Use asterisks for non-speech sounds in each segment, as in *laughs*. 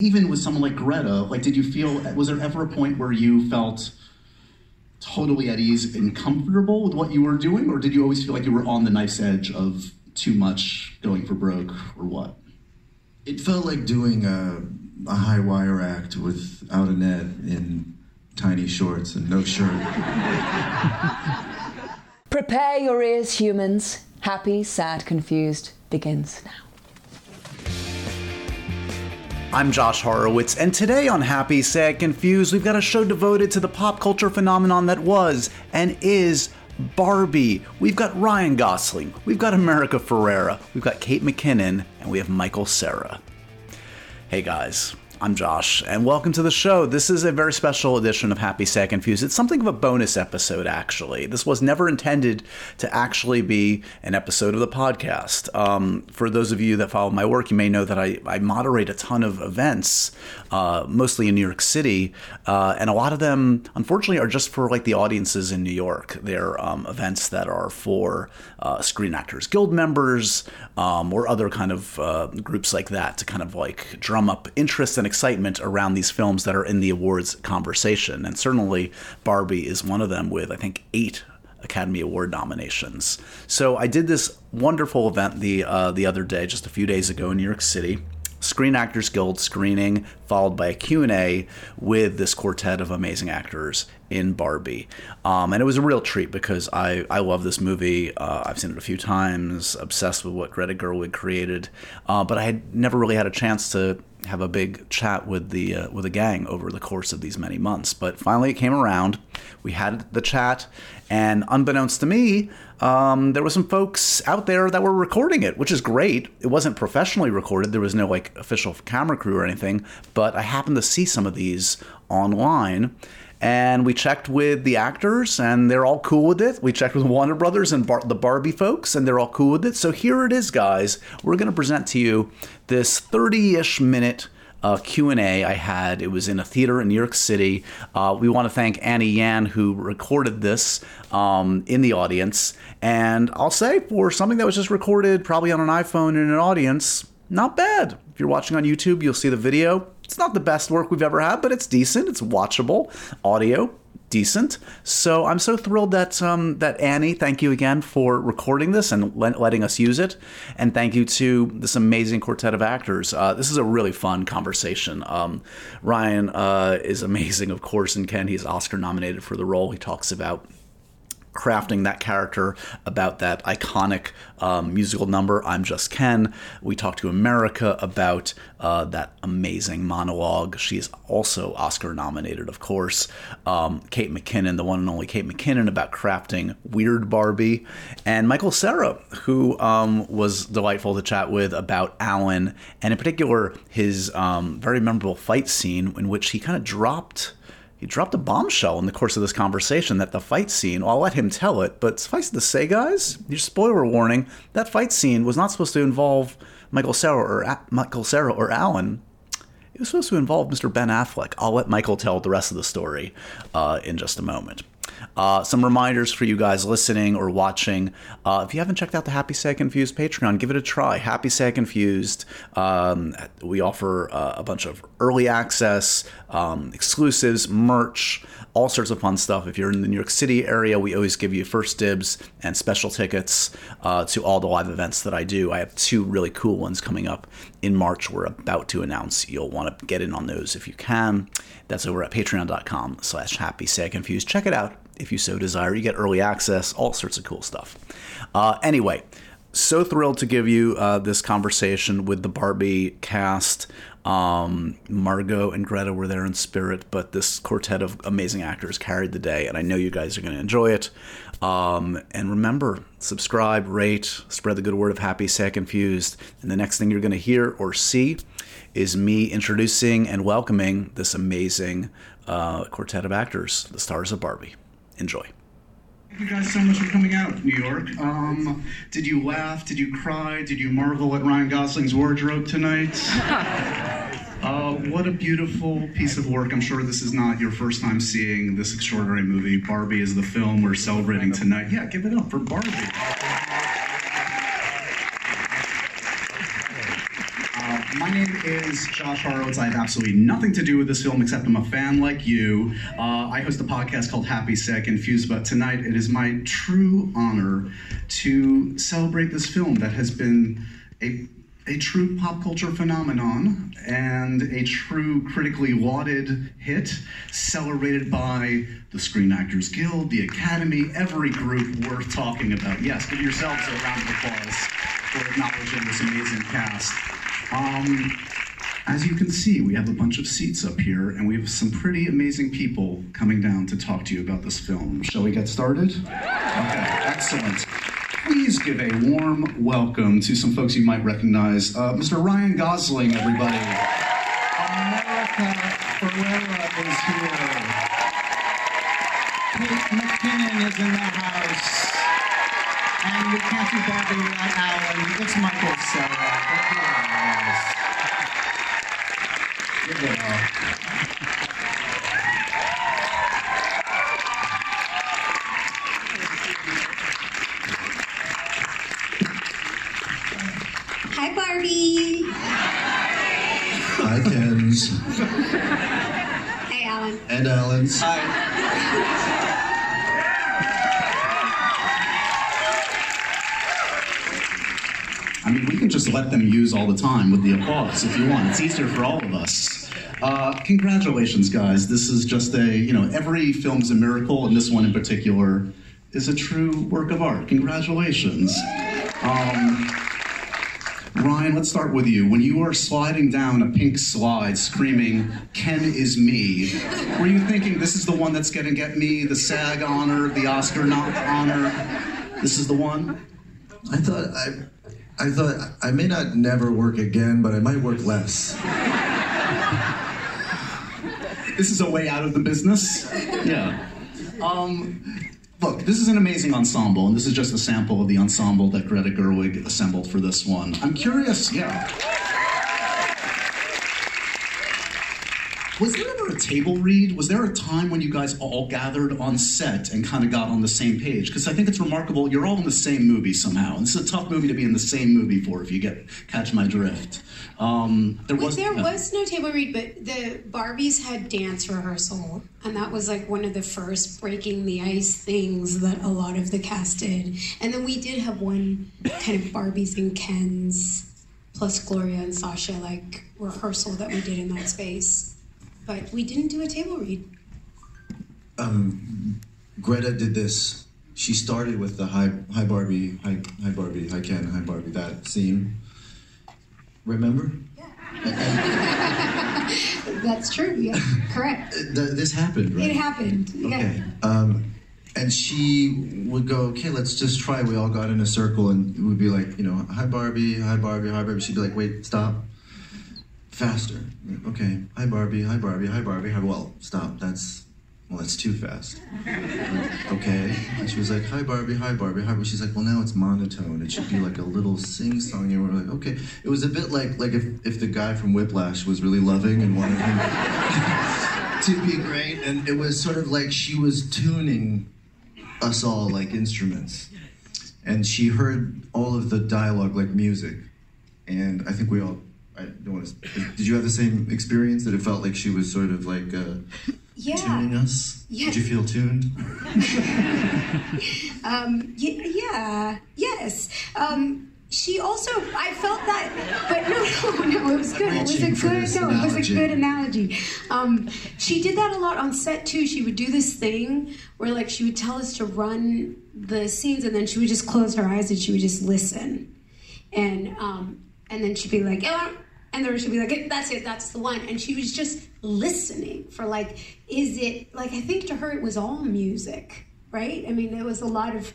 Even with someone like Greta, like, did you feel, was there ever a point where you felt totally at ease and comfortable with what you were doing? Or did you always feel like you were on the knife's edge of too much going for broke or what? It felt like doing a, a high wire act without a net in tiny shorts and no shirt. *laughs* Prepare your ears, humans. Happy, sad, confused begins now. I'm Josh Horowitz, and today on Happy, Sad, Confused, we've got a show devoted to the pop culture phenomenon that was and is Barbie. We've got Ryan Gosling, we've got America Ferrera, we've got Kate McKinnon, and we have Michael Cera. Hey guys, I'm Josh, and welcome to the show. This is a very special edition of Happy Sad Confused. It's something of a bonus episode, actually. This was never intended to actually be an episode of the podcast. Um, for those of you that follow my work, you may know that I, I moderate a ton of events, uh, mostly in New York City, uh, and a lot of them, unfortunately, are just for like the audiences in New York. They're um, events that are for uh, Screen Actors Guild members um, or other kind of uh, groups like that to kind of like drum up interest and excitement around these films that are in the awards conversation. And certainly Barbie is one of them with, I think, eight Academy Award nominations. So I did this wonderful event the uh, the other day, just a few days ago in New York City. Screen Actors Guild screening, followed by a Q&A with this quartet of amazing actors in Barbie. Um, and it was a real treat because I, I love this movie. Uh, I've seen it a few times, obsessed with what Greta Gerwig created. Uh, but I had never really had a chance to have a big chat with the uh, with the gang over the course of these many months. But finally, it came around. We had the chat, and unbeknownst to me, um, there were some folks out there that were recording it, which is great. It wasn't professionally recorded. There was no like official camera crew or anything. But I happened to see some of these online. And we checked with the actors, and they're all cool with it. We checked with Warner Brothers and Bar- the Barbie folks, and they're all cool with it. So here it is, guys. We're going to present to you this 30-ish minute uh, Q&A I had. It was in a theater in New York City. Uh, we want to thank Annie Yan who recorded this um, in the audience. And I'll say for something that was just recorded probably on an iPhone in an audience, not bad. If you're watching on YouTube, you'll see the video. It's not the best work we've ever had, but it's decent. It's watchable. Audio, decent. So I'm so thrilled that um, that Annie, thank you again for recording this and le- letting us use it, and thank you to this amazing quartet of actors. Uh, this is a really fun conversation. Um, Ryan uh, is amazing, of course, and Ken. He's Oscar nominated for the role. He talks about crafting that character about that iconic um, musical number i'm just ken. We talked to america about uh, that amazing monologue. She's also oscar nominated of course. Um, kate mckinnon the one and only kate mckinnon about crafting weird barbie. And michael cera who um, was delightful to chat with about alan and in particular his um, very memorable fight scene in which he kind of dropped he dropped a bombshell in the course of this conversation that the fight scene, well, I'll let him tell it, but suffice it to say, guys, your spoiler warning, that fight scene was not supposed to involve Michael Cera or Michael Cera or Alan. It was supposed to involve Mr. Ben Affleck. I'll let Michael tell the rest of the story uh, in just a moment. Uh, some reminders for you guys listening or watching. Uh, if you haven't checked out the Happy Sad Confused Patreon, give it a try. Happy Sad Confused. Um, we offer uh, a bunch of early access, um, exclusives, merch, all sorts of fun stuff. If you're in the New York City area, we always give you first dibs and special tickets uh, to all the live events that I do. I have two really cool ones coming up in March. We're about to announce. You'll want to get in on those if you can. That's over at patreon.com slash happy sad confused. Check it out if you so desire. You get early access, all sorts of cool stuff. Uh, anyway, so thrilled to give you uh, this conversation with the Barbie cast. Um, Margot and Greta were there in spirit, but this quartet of amazing actors carried the day, and I know you guys are going to enjoy it. Um, and remember, subscribe, rate, spread the good word of Happy, Sad, Confused. And the next thing you're going to hear or see is me introducing and welcoming this amazing uh, quartet of actors, the stars of Barbie. Enjoy. Thank you guys so much for coming out, New York. Um, did you laugh? Did you cry? Did you marvel at Ryan Gosling's wardrobe tonight? *laughs* Uh, what a beautiful piece of work. I'm sure this is not your first time seeing this extraordinary movie. Barbie is the film we're celebrating tonight. Yeah, give it up for Barbie. Uh, my name is Josh Horowitz. I have absolutely nothing to do with this film except I'm a fan like you. Uh, I host a podcast called Happy, Sad Confused, but tonight it is my true honor to celebrate this film that has been a a true pop culture phenomenon and a true critically lauded hit, celebrated by the Screen Actors Guild, the Academy, every group worth talking about. Yes, give yourselves a round of applause for acknowledging this amazing cast. Um, as you can see, we have a bunch of seats up here, and we have some pretty amazing people coming down to talk to you about this film. Shall we get started? Okay, excellent. Please give a warm welcome to some folks you might recognize. Uh, Mr. Ryan Gosling, everybody. America Ferrera is here. Kate McKinnon is in the house. And we can't do Barbie without Alan. It's Michael Cera. Give it. Hi, Barbie. Hi, Ken's Hey, Alan. and Alan's. I mean, we can just let them use all the time with the applause if you want. It's easier for all of us. Uh, congratulations, guys. This is just a, you know, every film's a miracle, and this one in particular is a true work of art. Congratulations. Um, Ryan, let's start with you. When you were sliding down a pink slide screaming, Ken is me, were you thinking this is the one that's going to get me the SAG honor, the Oscar not honor? This is the one? I thought I, I thought I may not never work again, but I might work less. This is a way out of the business? Yeah. Um, look, this is an amazing ensemble, and this is just a sample of the ensemble that Greta Gerwig assembled for this one. I'm curious, yeah. Was there ever a table read? Was there a time when you guys all gathered on set and kind of got on the same page? Because I think it's remarkable. You're all in the same movie somehow. And this is a tough movie to be in the same movie for, if you get catch my drift. Um, there was there was no table read, but the Barbies had dance rehearsal, and that was like one of the first breaking the ice things that a lot of the cast did. And then we did have one kind of Barbies and Kens plus Gloria and Sasha like rehearsal that we did in that space. But we didn't do a table read. Greta did this. She started with the hi, hi Barbie, hi, hi Barbie, hi Ken, hi Barbie. That scene. Remember? Yeah. *laughs* That's true. Yeah, correct. Th- this happened, right? It happened. Yeah. Okay. Um, and she would go, okay, let's just try. We all got in a circle, and it would be like, you know, hi Barbie, hi Barbie, hi Barbie. She'd be like, wait, stop, faster. Okay, hi Barbie, hi Barbie, hi Barbie. Hi, well, stop. That's well, that's too fast. Like, *laughs* okay. And she was like, hi Barbie, hi Barbie, hi Barbie. She's like, well, now it's monotone. It should be like a little sing song. And we're like, okay. It was a bit like like if if the guy from Whiplash was really loving and wanted him *laughs* to be great, and it was sort of like she was tuning us all like instruments, and she heard all of the dialogue like music, and I think we all. I don't want to. Did you have the same experience that it felt like she was sort of like uh, Yeah. tuning us? Yes. Did you feel tuned? *laughs* Um, y- yeah, yes. Um, she also, I felt that, but no, no, *laughs* no, it was good. It was a good, no, it was a analogy. good analogy. Um, she did that a lot on set too. She would do this thing where, like, she would tell us to run the scenes, and then she would just close her eyes and she would just listen, and um, and then she'd be like, yeah. And then she'd be like, that's it, that's the one. And she was just listening for like, is it, like, I think to her it was all music, right? I mean, there was a lot of,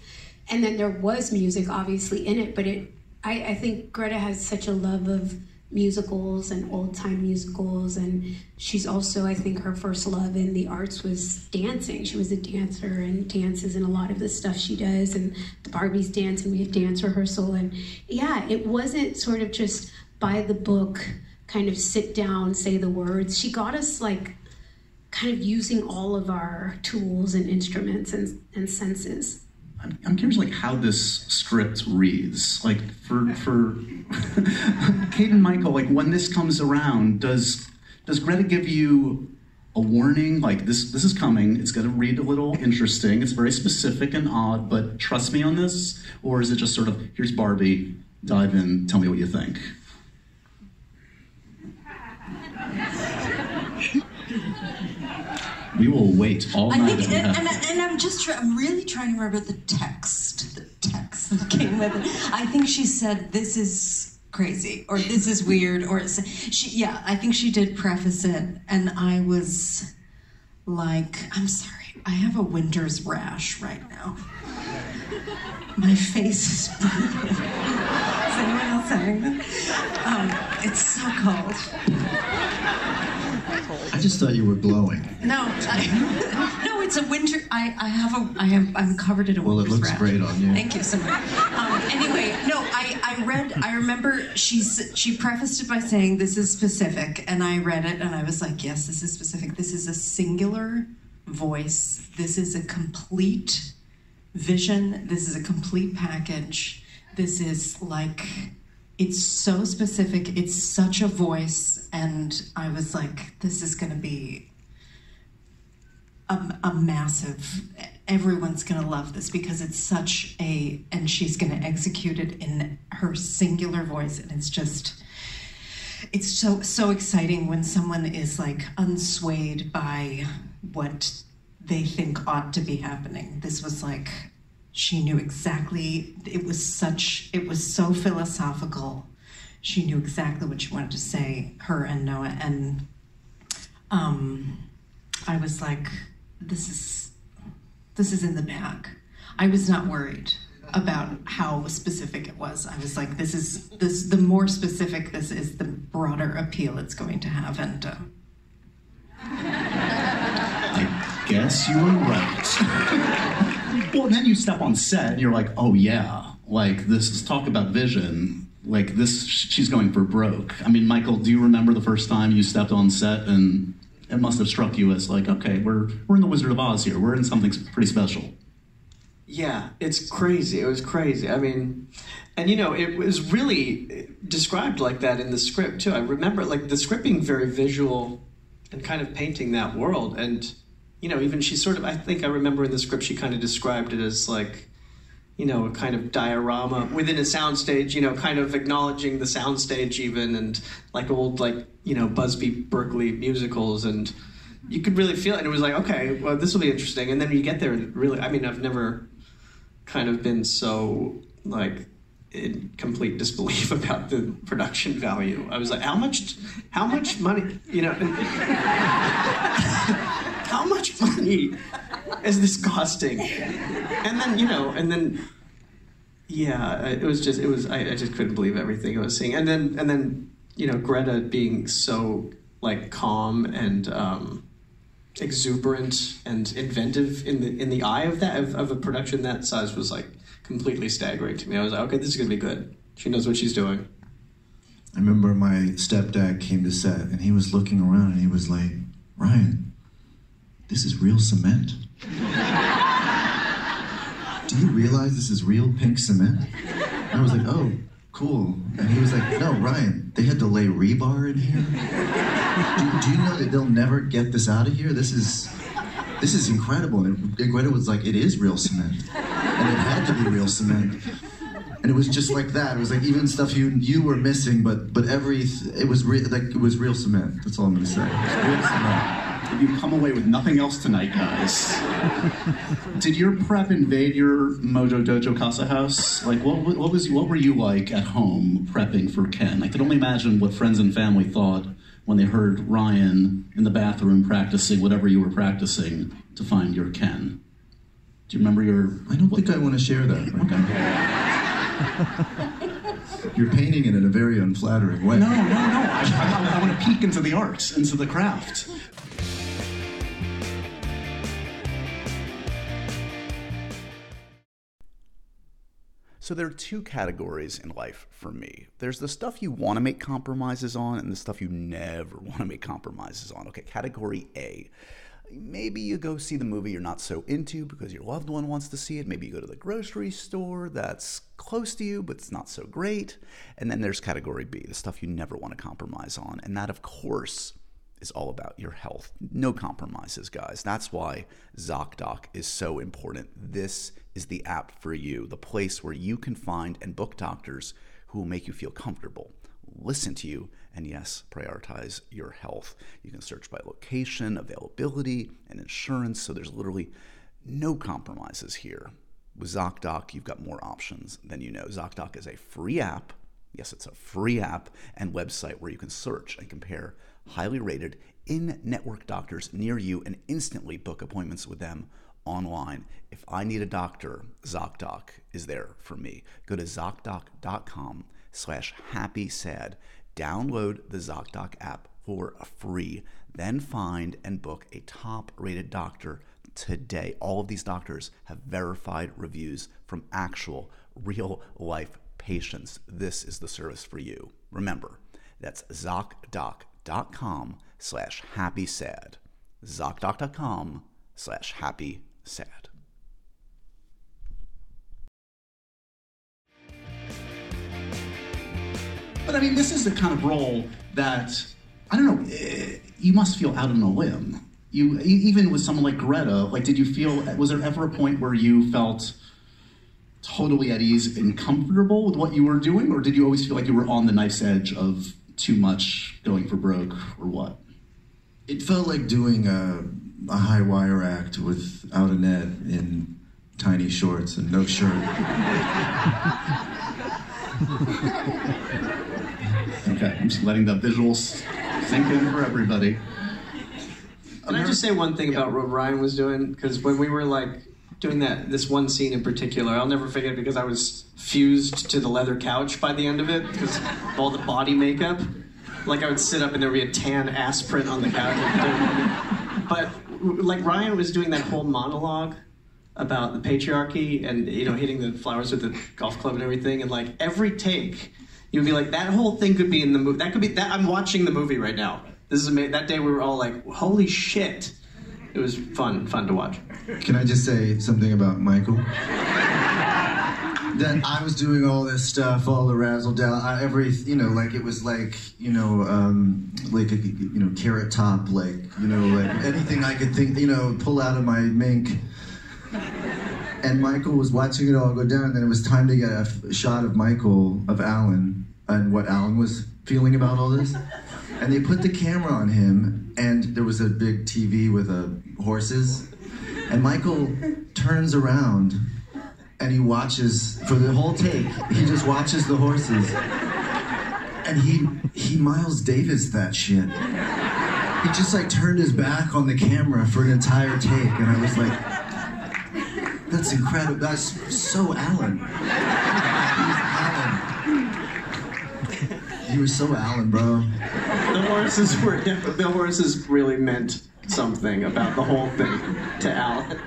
and then there was music obviously in it, but it, I, I think Greta has such a love of musicals and old time musicals. And she's also, I think, her first love in the arts was dancing. She was a dancer and dances in a lot of the stuff she does. And the Barbies dance, and we have dance rehearsal. And yeah, it wasn't sort of just by the book, kind of sit down, say the words. She got us like kind of using all of our tools and instruments and, and senses. I'm, curious, like how this script reads. Like for for *laughs* Kate and Michael, like when this comes around, does does Greta give you a warning? Like this this is coming. It's going to read a little interesting. It's very specific and odd, but trust me on this. Or is it just sort of here's Barbie, dive in, tell me what you think. We will wait all I night. think, if and, and, and I'm just, try, I'm really trying to remember the text, the text that came with it. I think she said, "This is crazy," or "This is weird," or it's, she, yeah, I think she did preface it, and I was like, "I'm sorry, I have a winter's rash right now. My face is burning." is anyone else having that? Um, it's so cold. I just thought you were glowing. No, I, *laughs* no, it's a winter. I, I have a, I have, I'm covered in a Well, it looks rash. great on you. Thank you so much. Um, anyway, no, I, I read, I remember she, s- she prefaced it by saying this is specific, and I read it and I was like, yes, this is specific. This is a singular voice. This is a complete vision. This is a complete package. This is like, it's so specific. It's such a voice. And I was like, this is going to be a, a massive, everyone's going to love this because it's such a, and she's going to execute it in her singular voice. And it's just, it's so, so exciting when someone is like unswayed by what they think ought to be happening. This was like, she knew exactly it was such it was so philosophical. She knew exactly what she wanted to say her and noah and um, i was like this is this is in the bag. I was not worried about how specific it was. I was like this is this the more specific this is the broader appeal it's going to have and uh, I guess you were right. Well, then you step on set and you're like, oh yeah, like this is talk about vision. Like this, she's going for broke. I mean, Michael, do you remember the first time you stepped on set and it must have struck you as like, okay, we're we're in the Wizard of Oz here. We're in something pretty special. Yeah, it's crazy. It was crazy. I mean, and you know, it was really described like that in the script too. I remember like the script being very visual and kind of painting that world. And you know, even she sort of, I think I remember in the script she kind of described it as like, you know, a kind of diorama within a soundstage. You know, kind of acknowledging the soundstage even, and like old like you know Busby Berkeley musicals and. You could really feel it, and it was like, okay, well, this will be interesting. And then you get there, and really, I mean, I've never kind of been so like in complete disbelief *laughs* about the production value. I was like, how much, how much money, you know, *laughs* how much money is this costing? And then you know, and then yeah, it was just it was I, I just couldn't believe everything I was seeing. And then and then you know Greta being so like calm and. Um, exuberant and inventive in the in the eye of that of, of a production that size was like completely staggering to me. I was like, okay, this is gonna be good. She knows what she's doing. I remember my stepdad came to set and he was looking around and he was like, Ryan, this is real cement. Do you realize this is real pink cement? And I was like, oh, cool. And he was like, no, Ryan, they had to lay rebar in here. Do, do you know that they'll never get this out of here? This is this is incredible. And Greta was like, it is real cement. And it had to be real cement. And it was just like that. It was like even stuff you you were missing, but but every it was re- like it was real cement. That's all I'm gonna say. It was real cement. You come away with nothing else tonight, guys. Did your prep invade your Mojo Dojo Casa house? Like, what, what was what were you like at home prepping for Ken? I could only imagine what friends and family thought when they heard Ryan in the bathroom practicing whatever you were practicing to find your Ken. Do you remember your? I don't think I want to share that right. You're painting it in a very unflattering way. No, no, no. I, I, I want to peek into the art, into the craft. So there are two categories in life for me. There's the stuff you want to make compromises on and the stuff you never *laughs* want to make compromises on. Okay, category A. maybe you go see the movie you're not so into because your loved one wants to see it. Maybe you go to the grocery store that's close to you, but it's not so great. And then there's category B, the stuff you never want to compromise on. And that, of course, is all about your health. No compromises, guys. That's why ZocDoc is so important. This is the app for you, the place where you can find and book doctors who will make you feel comfortable, listen to you, and yes, prioritize your health. You can search by location, availability, and insurance, so there's literally no compromises here. With ZocDoc, you've got more options than you know. ZocDoc is a free app. Yes, it's a free app and website where you can search and compare highly rated in network doctors near you and instantly book appointments with them online. If I need a doctor, ZocDoc is there for me. Go to ZocDoc.com slash happy sad. Download the ZocDoc app for free. Then find and book a top rated doctor today. All of these doctors have verified reviews from actual real life patients. This is the service for you. Remember, that's ZocDoc.com slash happy sad. ZocDoc.com slash happy sad. But I mean, this is the kind of role that I don't know. eh, You must feel out on a limb. You even with someone like Greta. Like, did you feel? Was there ever a point where you felt totally at ease and comfortable with what you were doing, or did you always feel like you were on the knife's edge of too much going for broke, or what? It felt like doing a, a high wire act without a net in tiny shorts and no shirt. *laughs* Okay, I'm just letting the visuals sink in for everybody. Can I just say one thing about what Ryan was doing? Because when we were like doing that, this one scene in particular, I'll never forget because I was fused to the leather couch by the end of it because of all the body makeup. Like I would sit up and there would be a tan ass print on the couch. But like Ryan was doing that whole monologue about the patriarchy and you know hitting the flowers with the golf club and everything, and like every take, you'd be like, that whole thing could be in the movie. That could be that. I'm watching the movie right now. This is amazing. That day we were all like, holy shit. It was fun, fun to watch. Can I just say something about Michael? that I was doing all this stuff, all the razzle dazzle, every, you know, like it was like, you know, um, like a, you know, carrot top, like, you know, like anything I could think, you know, pull out of my mink. And Michael was watching it all go down, and then it was time to get a shot of Michael, of Alan, and what Alan was feeling about all this. And they put the camera on him, and there was a big TV with uh, horses. And Michael turns around and he watches for the whole take. He just watches the horses. And he he Miles Davis that shit. He just like turned his back on the camera for an entire take, and I was like, "That's incredible. That's so Alan." Alan. You were so Alan, bro. Horses were the horses really meant something about the whole thing to Alan.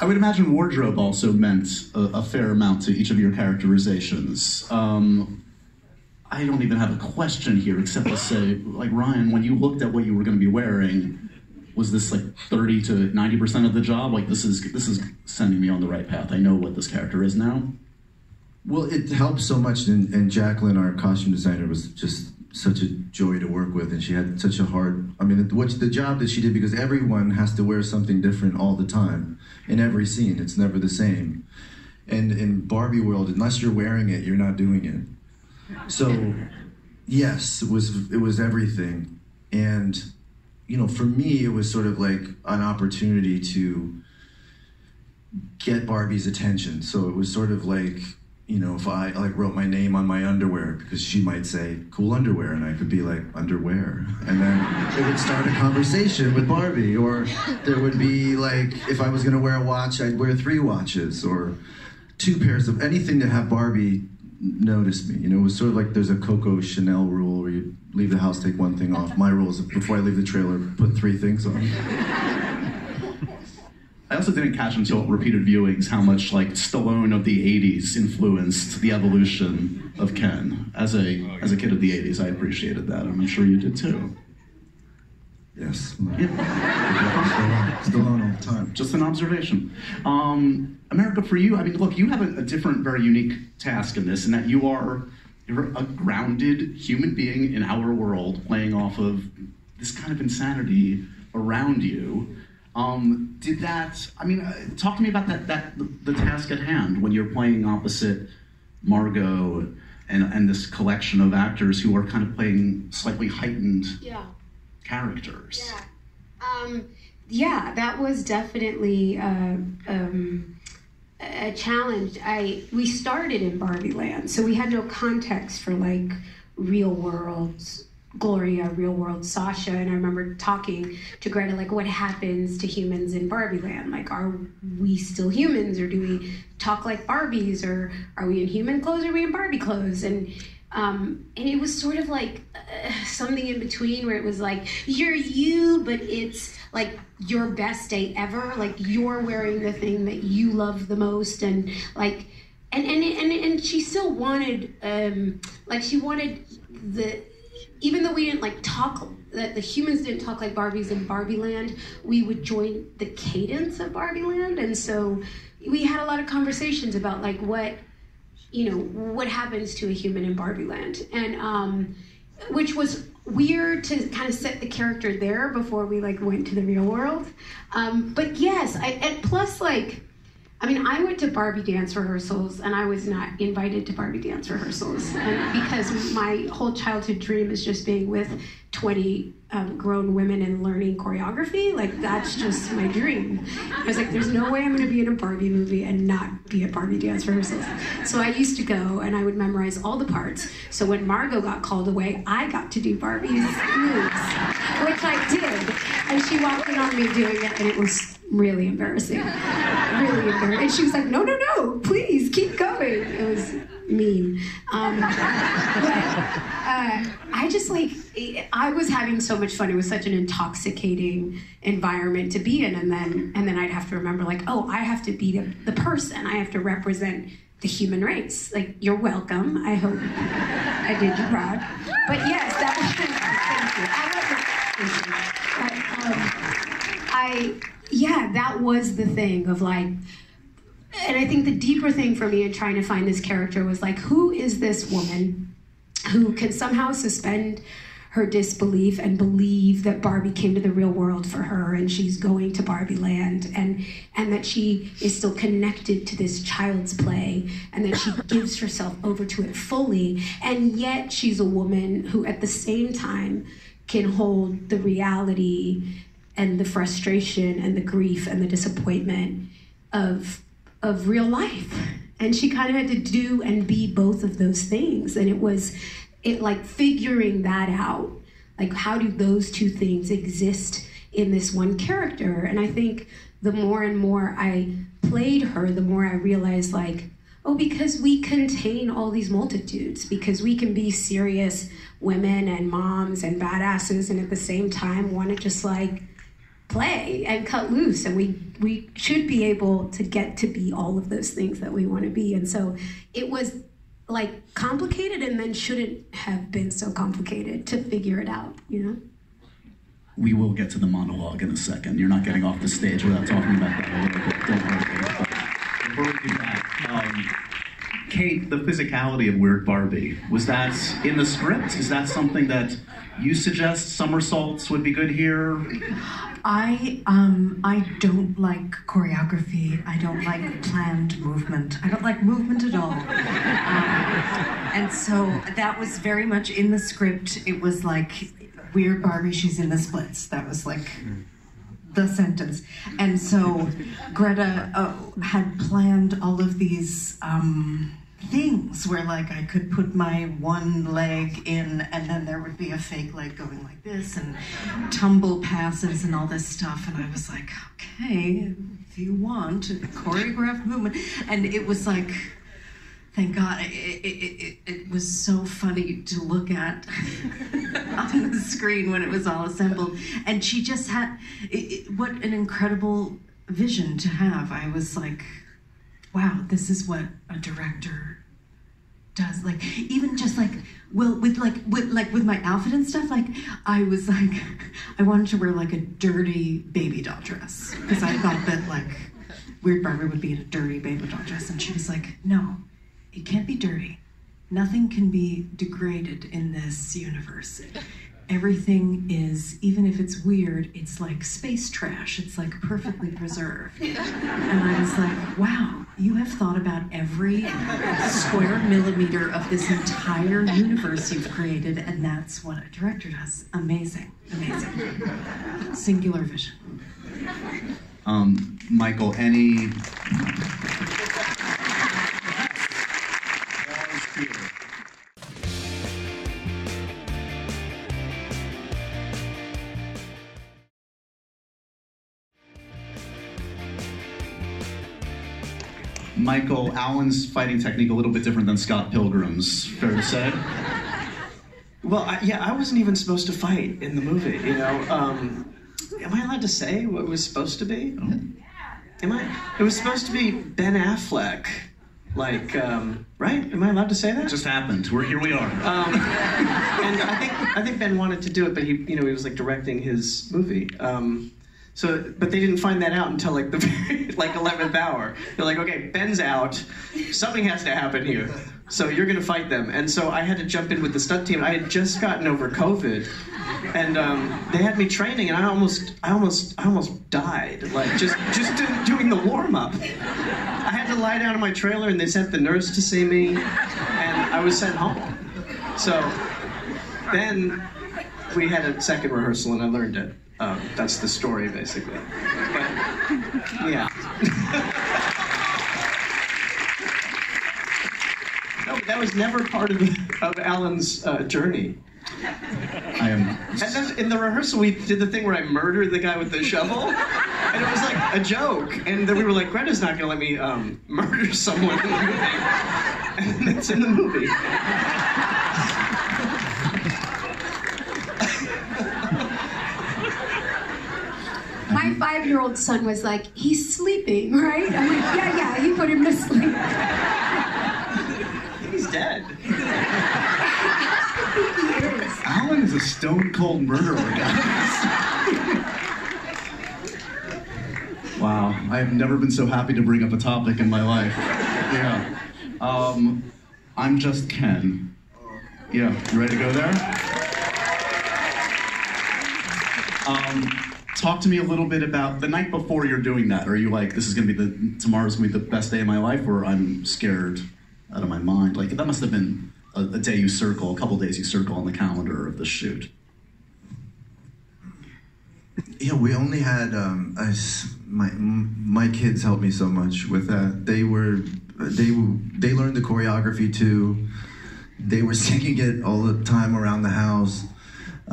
I would imagine wardrobe also meant a, a fair amount to each of your characterizations. Um, I don't even have a question here except to say, like Ryan, when you looked at what you were going to be wearing, was this like 30 to 90 percent of the job? Like this is this is sending me on the right path. I know what this character is now. Well, it helped so much, and, and Jacqueline, our costume designer, was just such a joy to work with, and she had such a hard. I mean, what the job that she did because everyone has to wear something different all the time in every scene. It's never the same. And in Barbie world, unless you're wearing it, you're not doing it. So, yes, it was it was everything, and you know, for me, it was sort of like an opportunity to get Barbie's attention. So it was sort of like, you know, if I like wrote my name on my underwear because she might say cool underwear and I could be like underwear. And then it would start a conversation with Barbie or there would be like if I was to wear a watch, I'd wear three watches or two pairs of anything to have Barbie notice me. You know, it was sort of like there's a Coco Chanel rule where you leave the house, take one thing off. My rule is before I leave the trailer, put three things on. I also didn't catch until repeated viewings how much like Stallone of the '80s influenced the evolution of Ken. As a as a kid of the '80s, I appreciated that, and I'm sure you did too. Yes. Yeah. Still on all the time. Just an observation. Um, America, for you, I mean, look, you have a, a different, very unique task in this, in that you are you're a grounded human being in our world, playing off of this kind of insanity around you. Um, did that? I mean, uh, talk to me about that. That the, the task at hand when you're playing opposite Margot and and this collection of actors who are kind of playing slightly heightened Yeah. characters. Yeah. Um, yeah, that was definitely uh, um, a challenge. I we started in Barbie Land, so we had no context for like real world Gloria, real world Sasha, and I remember talking to Greta like, what happens to humans in Barbie Land? Like, are we still humans, or do we talk like Barbies, or are we in human clothes, or are we in Barbie clothes? And um, and it was sort of like uh, something in between where it was like you're you, but it's like your best day ever. Like you're wearing the thing that you love the most, and like, and and and, and she still wanted, um, like she wanted the, even though we didn't like talk. That the humans didn't talk like Barbies in Barbie Land, we would join the cadence of Barbie Land, and so we had a lot of conversations about like what you know what happens to a human in Barbie Land, and um, which was weird to kind of set the character there before we like went to the real world. Um, but yes, I, and plus like. I mean, I went to Barbie dance rehearsals and I was not invited to Barbie dance rehearsals. And because my whole childhood dream is just being with 20 um, grown women and learning choreography, like that's just my dream. I was like, there's no way I'm gonna be in a Barbie movie and not be at Barbie dance rehearsals. So I used to go and I would memorize all the parts. So when Margot got called away, I got to do Barbie's moves, which I did. And she walked in on me doing it and it was really embarrassing. Really embarrassing. And she was like, no, no, no, please keep going. It was mean. Um, but uh, I just like, I was having so much fun. It was such an intoxicating environment to be in. And then, and then I'd have to remember like, oh, I have to be the, the person. I have to represent the human race. Like, you're welcome. I hope I did you proud. But yes, that was, thank you. I love it. But, um, I, yeah, that was the thing of like, and I think the deeper thing for me in trying to find this character was like, who is this woman who can somehow suspend her disbelief and believe that Barbie came to the real world for her and she's going to Barbie land and and that she is still connected to this child's play and that she *coughs* gives herself over to it fully. And yet she's a woman who at the same time can hold the reality and the frustration and the grief and the disappointment of of real life. And she kind of had to do and be both of those things. And it was it like figuring that out. Like how do those two things exist in this one character? And i think the more and more i played her the more i realized like oh because we contain all these multitudes because we can be serious women and moms and badasses and at the same time want to just like play and cut loose and we we should be able to get to be all of those things that we want to be and so it was like complicated and then shouldn't have been so complicated to figure it out you know We will get to the monologue in a second. You're not getting off the stage without talking about that a little bit. Don't worry. Before we Kate, the physicality of Weird Barbie, was that in the script? Is that something that you suggest somersaults would be good here? I um I don't like choreography. I don't like planned movement. I don't like movement at all. Um, and so that was very much in the script. It was like weird Barbie. She's in the splits. That was like the sentence. And so Greta uh, had planned all of these. Um, things where like I could put my one leg in and then there would be a fake leg going like this and tumble passes and all this stuff and I was like okay if you want a choreographed movement and it was like thank God it, it, it, it was so funny to look at *laughs* on the screen when it was all assembled and she just had it, what an incredible vision to have. I was like, wow, this is what a director does. Like even just like well with like with like with my outfit and stuff, like I was like *laughs* I wanted to wear like a dirty baby doll dress. Because I thought that like Weird Barbie would be in a dirty baby doll dress. And she was like, No, it can't be dirty. Nothing can be degraded in this universe everything is, even if it's weird, it's like space trash. It's like perfectly *laughs* preserved. And I was like, wow, you have thought about every square millimeter of this entire universe you've created, and that's what a director does. Amazing, amazing. Singular vision. Um, Michael, any. Michael, Alan's fighting technique a little bit different than Scott Pilgrim's, fair to say? Well, I, yeah, I wasn't even supposed to fight in the movie. You know, um, am I allowed to say what it was supposed to be? Oh. Am I? It was supposed to be Ben Affleck, like, um, right? Am I allowed to say that? It just happened. We're here. We are. Um, and I think I think Ben wanted to do it, but he, you know, he was like directing his movie. Um, so, but they didn't find that out until like the *laughs* like eleventh hour. They're like, okay, Ben's out. Something has to happen here. So you're gonna fight them. And so I had to jump in with the stunt team. I had just gotten over COVID, and um, they had me training, and I almost, I almost, I almost died. Like just, just doing the warm up. I had to lie down in my trailer, and they sent the nurse to see me, and I was sent home. So then we had a second rehearsal, and I learned it. Um, that's the story, basically. But *laughs* yeah. no, but that was never part of, of Alan's uh, journey. I am. And then in the rehearsal, we did the thing where I murdered the guy with the shovel, and it was like a joke. And then we were like, Greta's not gonna let me um, *laughs* murder someone in the movie, *laughs* and it's in the movie. My five year old son was like, he's sleeping, right? I'm like, yeah, yeah, he put him to sleep. He's dead. *laughs* Alan is a stone cold murderer, guys. wow, I have never been so happy to bring up a topic in my life. Yeah. Um, I'm just Ken. Yeah, you ready to go there? Um, talk to me a little bit about the night before you're doing that. Are you like, this is gonna be the tomorrow's gonna be the best day of my life, or I'm scared out of my mind? Like that must have been a, a day you circle, a couple days you circle on the calendar of the shoot. Yeah, we only had um, my my kids helped me so much with that. They were they they learned the choreography too. They were *laughs* singing it all the time around the house,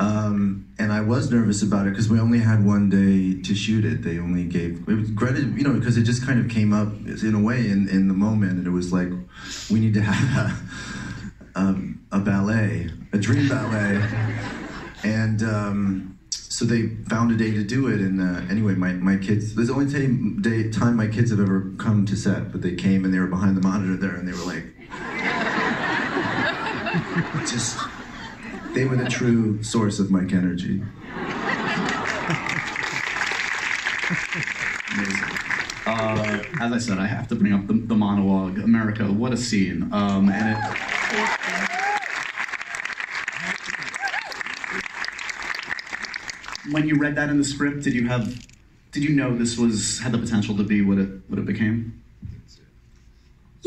um, and I was nervous about it because we only had one day to shoot it. They only gave it was Greta, you know, because it just kind of came up in a way in, in the moment, and it was like we need to have a, um, a ballet, a dream ballet, and. Um, so they found a day to do it, and uh, anyway, my, my kids. There's the only time, day, time my kids have ever come to set, but they came and they were behind the monitor there, and they were like, *laughs* just, they were the true source of Mike energy. Uh, as I said, I have to bring up the, the monologue. America, what a scene! Um, and it, when you read that in the script, did you have, did you know this was had the potential to be what it what it became?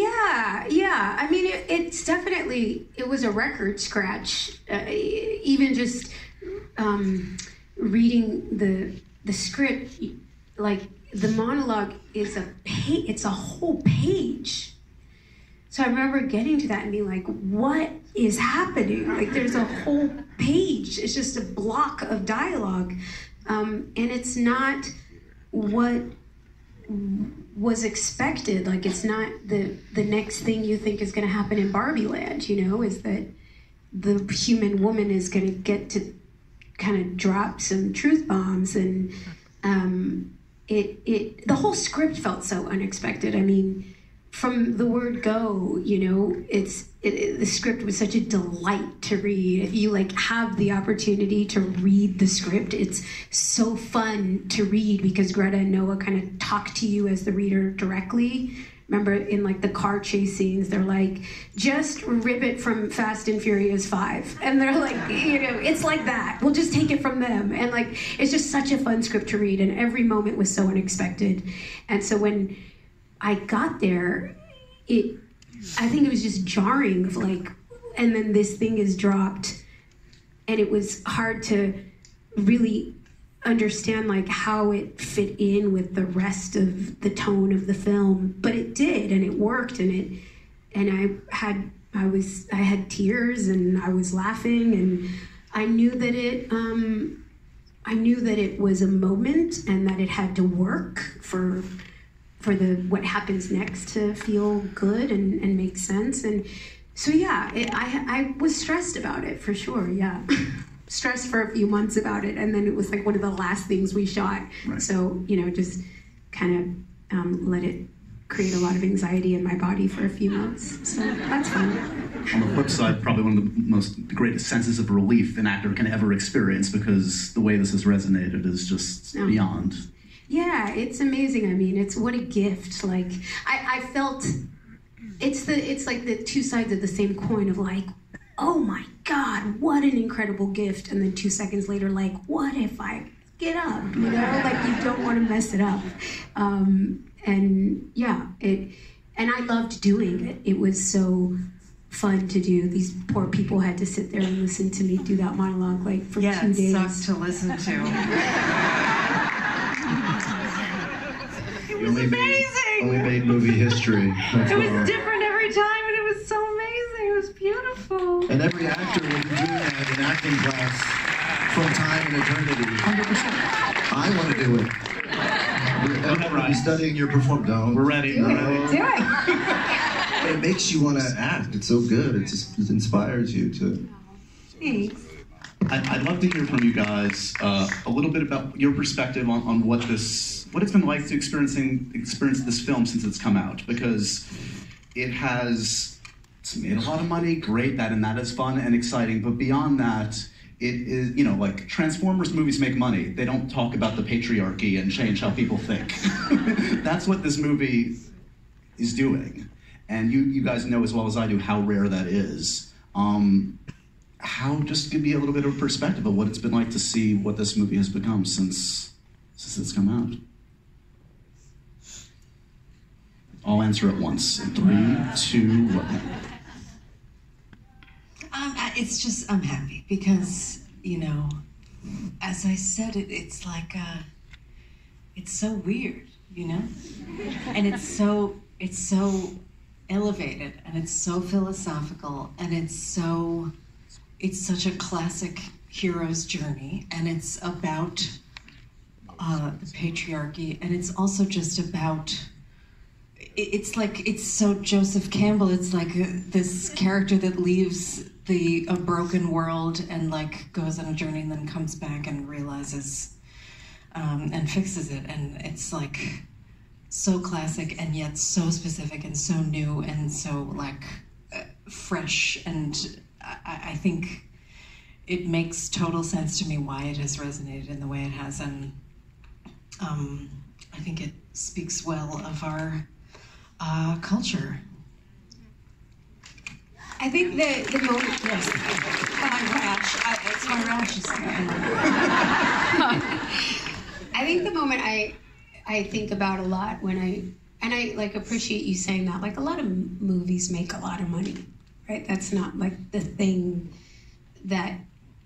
Yeah, yeah. I mean, it, it's definitely it was a record scratch. Uh, even just um, reading the the script, like the monologue is a pa- it's a whole page. So I remember getting to that and being like, "What is happening?" Like, there's a whole page. It's just a block of dialogue, um, and it's not what was expected. Like it's not the the next thing you think is going to happen in Barbie Land. You know, is that the human woman is going to get to kind of drop some truth bombs and um, it it the whole script felt so unexpected. I mean, from the word go, you know, it's it, the script was such a delight to read. If you like have the opportunity to read the script, it's so fun to read because Greta and Noah kind of talk to you as the reader directly. Remember in like the car chase scenes, they're like, just rip it from Fast and Furious 5. And they're like, you know, it's like that. We'll just take it from them. And like, it's just such a fun script to read. And every moment was so unexpected. And so when I got there, it, I think it was just jarring of like, and then this thing is dropped. And it was hard to really understand like how it fit in with the rest of the tone of the film but it did and it worked and it and i had i was i had tears and i was laughing and i knew that it um i knew that it was a moment and that it had to work for for the what happens next to feel good and and make sense. And so yeah it, i i was stressed about it for sure yeah. *laughs* Stressed for a few months about it and then it was like one of the last things we shot. So you know just kind of um, let it create a lot of anxiety in my body for a few months. So that's fun. On the flip side, probably one of the most the greatest senses of relief an actor can ever experience because the way this has resonated is just beyond. Yeah, it's amazing. I mean, it's what a gift. Like I, I felt it's the it's like the two sides of the same coin of like, oh my God, what an incredible gift. And then two seconds later, like, what if I get up? You know, like you don't want to mess it up. Um, and yeah, it and I loved doing it. It was so fun to do. These poor people had to sit there and listen to me do that monologue like for Yeah, two it days. sucked to listen to. *laughs* You only made, amazing! only made movie history. *laughs* That's It all. was different every time, and it was so amazing. It was beautiful. And every actor would do doing that in acting class from time and eternity. 100%. I want to do it. Everyone will be studying your performance. No, We're ready. No. We're ready. But it makes you want to act. It's so good. It just it inspires you to. Thanks. I'd, love to hear from you guys uh, a little bit about your perspective on, on what this what it's been like to experiencing experience this film since it's come out because it has it's made a lot of money great that and that is fun and exciting but beyond that it is you know like transformers movies make money. They don't talk about the patriarchy and change how people think. *laughs* That's what this movie is doing and you you guys know as well as i do how rare that is. Um, how just give me a little bit of a perspective of what it's been like to see what this movie has become since since it's come out. I'll answer at once. In three, two, one. Um, it's just I'm happy because you know, as I said, it it's like uh, it's so weird, you know, and it's so it's so elevated and it's so philosophical and it's so it's such a classic hero's journey and it's about uh, the patriarchy and it's also just about it's like it's so Joseph Campbell. It's like uh, this character that leaves the a broken world and like goes on a journey and then comes back and realizes um, and fixes it. And it's like so classic and yet so specific and so new and so like uh, fresh. And I, I think it makes total sense to me why it has resonated in the way it has. And um, I think it speaks well of our uh, culture. I think the the moment Yes, my rash. I, it's my rashes. *laughs* I think the moment I I think about a lot when I and I like appreciate you saying that. Like a lot of movies make a lot of money, right? That's not like the thing that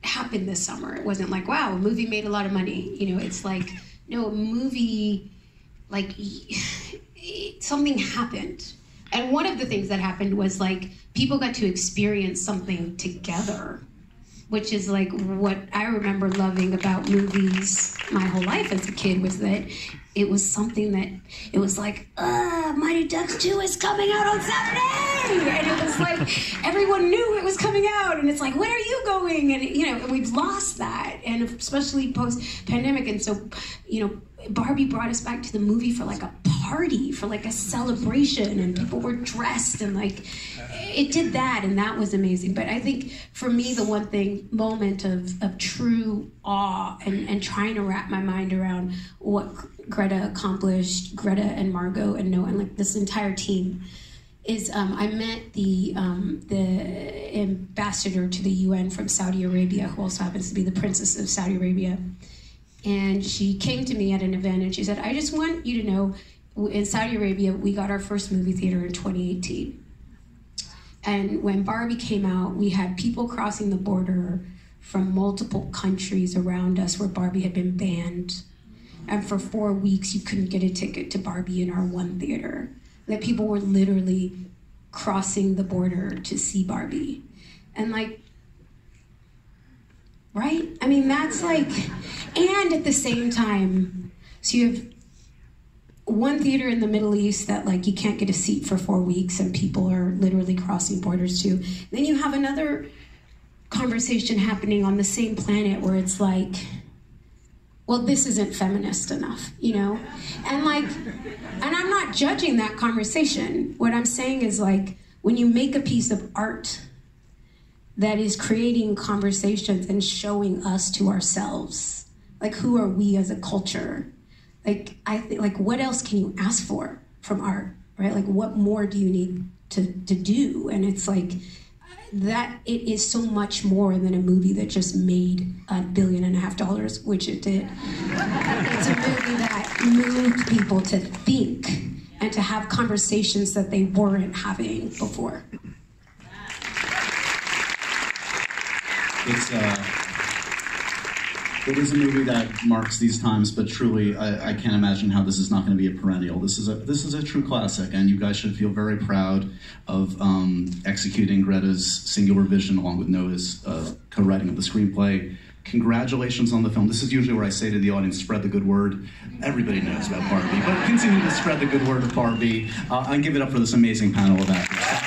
happened this summer. It wasn't like wow, a movie made a lot of money. You know, it's like no, a movie like *sighs* something happened. And one of the things that happened was like people got to experience something together which is like what I remember loving about movies my whole life as a kid was that it was something that it was like, uh, Mighty Ducks 2 is coming out on Saturday! And it was like *laughs* everyone knew it was coming out, and it's like, when are you going? And you know, we've lost that, and especially post pandemic. And so, you know, Barbie brought us back to the movie for like a party, for like a celebration, and people were dressed and like it did that, and that was amazing. But I think for me, the one thing moment of, of true awe and, and trying to wrap my mind around what Greta accomplished, Greta and Margot and Noah, and like this entire team is um, I met the um, the ambassador to the UN from Saudi Arabia, who also happens to be the princess of Saudi Arabia, and she came to me at an event and she said, "I just want you to know, in Saudi Arabia, we got our first movie theater in 2018, and when Barbie came out, we had people crossing the border from multiple countries around us where Barbie had been banned." And for four weeks, you couldn't get a ticket to Barbie in our one theater that people were literally crossing the border to see Barbie. And like, right? I mean, that's like, and at the same time, so you have one theater in the Middle East that like you can't get a seat for four weeks and people are literally crossing borders to. Then you have another conversation happening on the same planet where it's like, well, this isn't feminist enough, you know? And like, and I'm not judging that conversation. What I'm saying is like, when you make a piece of art that is creating conversations and showing us to ourselves, like, who are we as a culture? Like, I think, like, what else can you ask for from art, right? Like, what more do you need to, to do? And it's like, that it is so much more than a movie that just made a billion and a half dollars, which it did. it's a movie that moved people to think and to have conversations that they weren't having before. It's uh, it is a movie that marks these times, but truly, I, I can't imagine how this is not going to be a perennial. This is a this is a true classic, and you guys should feel very proud of um, executing Greta's singular vision along with Noah's uh, co-writing of the screenplay. Congratulations on the film. This is usually where I say to the audience, spread the good word. Everybody knows about Barbie, but continue to spread the good word of Barbie uh, and give it up for this amazing panel of actors.